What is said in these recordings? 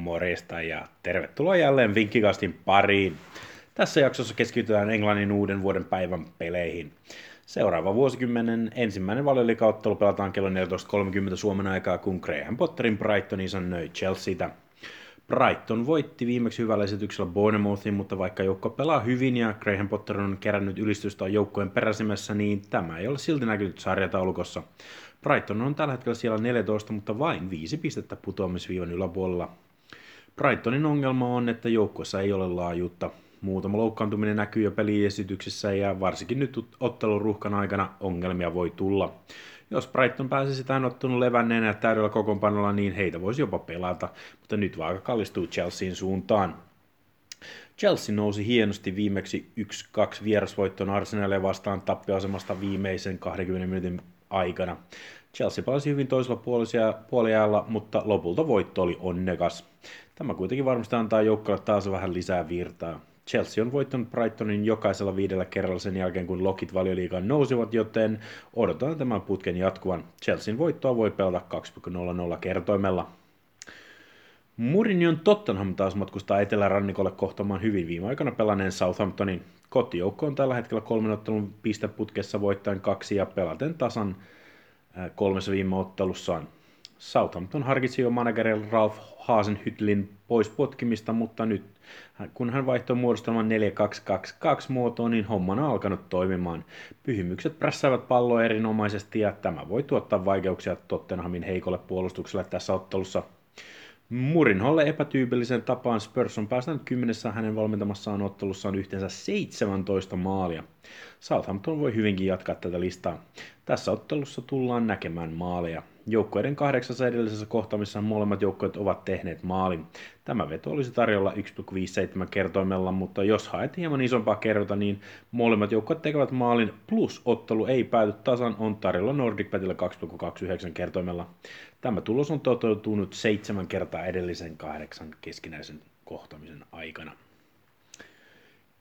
morjesta ja tervetuloa jälleen Vinkkikastin pariin. Tässä jaksossa keskitytään Englannin uuden vuoden päivän peleihin. Seuraava vuosikymmenen ensimmäinen valioliikauttelu pelataan kello 14.30 Suomen aikaa, kun Graham Potterin Brighton isännöi Chelseatä. Brighton voitti viimeksi hyvällä esityksellä Bournemouthin, mutta vaikka joukko pelaa hyvin ja Graham Potter on kerännyt ylistystä joukkojen peräsimessä, niin tämä ei ole silti näkynyt sarjataulukossa. Brighton on tällä hetkellä siellä 14, mutta vain 5 pistettä putoamisviivan yläpuolella. Brightonin ongelma on, että joukkueessa ei ole laajuutta. Muutama loukkaantuminen näkyy jo peliesityksissä ja varsinkin nyt ottelun ruuhkan aikana ongelmia voi tulla. Jos Brighton pääsisi tähän ottelun levänneenä ja täydellä kokoonpanolla, niin heitä voisi jopa pelata, mutta nyt vaaka kallistuu Chelsean suuntaan. Chelsea nousi hienosti viimeksi 1-2 vierasvoitton Arsenalia vastaan tappioasemasta viimeisen 20 minuutin aikana. Chelsea palasi hyvin toisella puoliajalla, mutta lopulta voitto oli onnekas. Tämä kuitenkin varmasti antaa joukkoille taas vähän lisää virtaa. Chelsea on voittanut Brightonin jokaisella viidellä kerralla sen jälkeen, kun lokit valioliigaan nousivat, joten odotetaan tämän putken jatkuvan. Chelsean voittoa voi pelata 2,00 kertoimella. Mourinhon Tottenham taas matkustaa etelärannikolle kohtamaan hyvin viime aikana pelanneen Southamptonin. Kotijoukko on tällä hetkellä kolmen ottelun pisteputkessa voittaen kaksi ja pelaten tasan kolmessa viime ottelussaan. Southampton harkitsi jo managerilla Ralph Hasenhytlin pois potkimista, mutta nyt kun hän vaihtoi muodostelman 4-2-2-2 muotoon, niin homma on alkanut toimimaan. Pyhimykset prässäävät palloa erinomaisesti ja tämä voi tuottaa vaikeuksia Tottenhamin heikolle puolustukselle tässä ottelussa – Murinholle epätyypillisen tapaan Spurs on päästänyt kymmenessä hänen valmentamassaan ottelussaan yhteensä 17 maalia. Southampton voi hyvinkin jatkaa tätä listaa. Tässä ottelussa tullaan näkemään maaleja. Joukkueiden kahdeksassa edellisessä kohtaamissa molemmat joukkueet ovat tehneet maalin. Tämä veto olisi tarjolla 1,57 kertoimella, mutta jos haet hieman isompaa kerrota, niin molemmat joukkueet tekevät maalin plus ottelu ei pääty tasan on tarjolla NordicBetillä 2,29 kertoimella. Tämä tulos on toteutunut seitsemän kertaa edellisen kahdeksan keskinäisen kohtamisen aikana.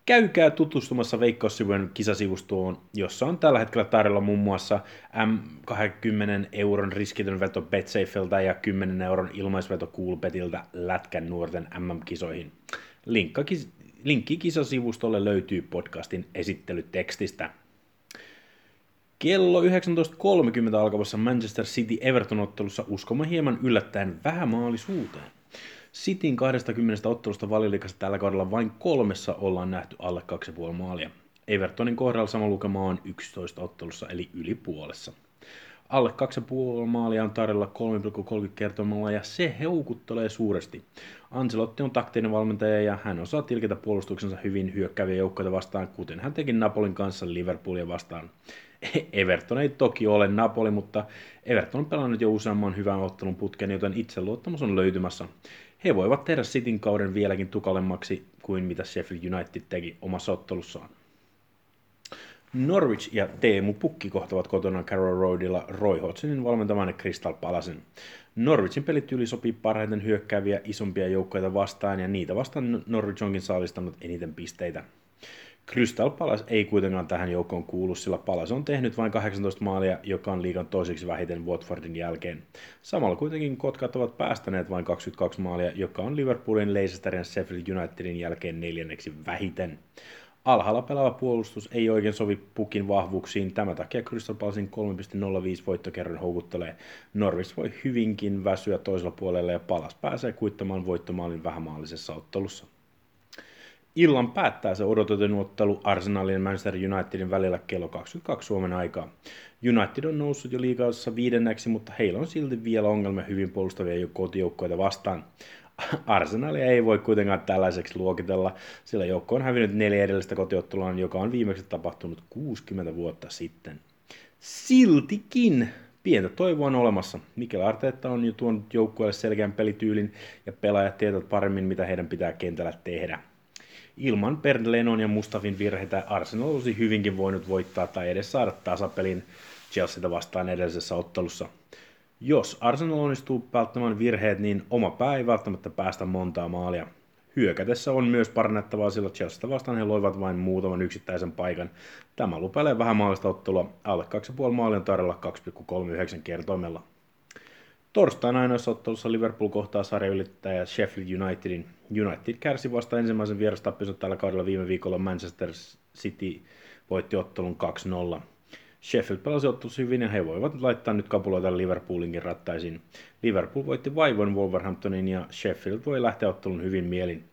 Käykää tutustumassa Veikkaussivujen kisasivustoon, jossa on tällä hetkellä tarjolla muun muassa M20 euron riskitön veto BetSafeltä ja 10 euron ilmaisveto Coolbetiltä Lätkän nuorten MM-kisoihin. Linkki kisasivustolle löytyy podcastin esittelytekstistä. Kello 19.30 alkavassa Manchester City Everton-ottelussa uskomme hieman yllättäen vähämaalisuuteen. Cityn 20 ottelusta valilikassa tällä kaudella vain kolmessa ollaan nähty alle 2,5 maalia. Evertonin kohdalla sama lukema on 11 ottelussa eli yli puolessa. Alle 2,5 maalia on tarjolla 3,30 kertomalla ja se heukuttelee suuresti. Ancelotti on taktinen valmentaja ja hän osaa tilkitä puolustuksensa hyvin hyökkääviä joukkoja vastaan, kuten hän teki Napolin kanssa Liverpoolia vastaan. Everton ei toki ole Napoli, mutta Everton on pelannut jo useamman hyvän ottelun putken, joten itseluottamus on löytymässä. He voivat tehdä Cityn kauden vieläkin tukalemmaksi kuin mitä Sheffield United teki omassa ottelussaan. Norwich ja Teemu Pukki kohtavat kotona Carroll Roadilla Roy Hodgsonin valmentamaan Crystal Palasen. Norwichin pelityyli sopii parhaiten hyökkääviä isompia joukkoja vastaan ja niitä vastaan Norwich onkin saalistanut eniten pisteitä. Crystal Palace ei kuitenkaan tähän joukkoon kuulu, sillä Palace on tehnyt vain 18 maalia, joka on liigan toiseksi vähiten Watfordin jälkeen. Samalla kuitenkin Kotkat ovat päästäneet vain 22 maalia, joka on Liverpoolin, Leicesterin ja Sheffield Unitedin jälkeen neljänneksi vähiten. Alhaalla pelaava puolustus ei oikein sovi pukin vahvuuksiin, tämä takia Crystal Palacein 3.05 voittokerran houkuttelee. Norwich voi hyvinkin väsyä toisella puolella ja Palas pääsee kuittamaan voittomaalin vähämaallisessa ottelussa. Illan päättää se odotetun ottelu Arsenalin ja Manchester Unitedin välillä kello 22 Suomen aikaa. United on noussut jo liigassa viidenneksi, mutta heillä on silti vielä ongelmia hyvin puolustavia kotijoukkoita vastaan. Arsenalia ei voi kuitenkaan tällaiseksi luokitella, sillä joukko on hävinnyt neljä edellistä kotiottelua, joka on viimeksi tapahtunut 60 vuotta sitten. Siltikin pientä toivoa on olemassa. Mikel Arteetta on jo tuonut joukkueelle selkeän pelityylin ja pelaajat tietävät paremmin, mitä heidän pitää kentällä tehdä. Ilman Bernd ja Mustafin virheitä Arsenal olisi hyvinkin voinut voittaa tai edes saada tasapelin Chelseatä vastaan edellisessä ottelussa. Jos Arsenal onnistuu välttämään virheet, niin oma pää ei välttämättä päästä montaa maalia. Hyökätessä on myös parannettavaa, sillä Chelsea vastaan he loivat vain muutaman yksittäisen paikan. Tämä lupailee vähän maalista ottelua. Alle 2,5 maalin tarjolla 2,39 kertoimella. Torstaina ainoassa ottelussa Liverpool kohtaa sarjaylittäjä Sheffield Unitedin. United kärsi vasta ensimmäisen vierastappionsa tällä kaudella viime viikolla Manchester City voitti ottelun 2-0. Sheffield pelasi ottelussa hyvin ja he voivat laittaa nyt kapuloita Liverpoolinkin rattaisiin. Liverpool voitti vaivoin Wolverhamptonin ja Sheffield voi lähteä ottelun hyvin mielin.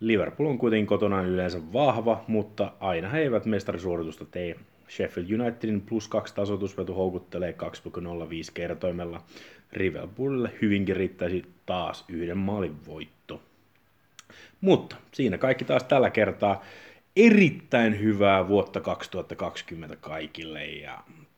Liverpool on kuitenkin kotonaan yleensä vahva, mutta aina he eivät mestarisuoritusta tee. Sheffield Unitedin plus kaksi tasoitusvetu houkuttelee 2,05 kertoimella. Liverpoolille hyvinkin riittäisi taas yhden maalin voitto. Mutta siinä kaikki taas tällä kertaa. Erittäin hyvää vuotta 2020 kaikille ja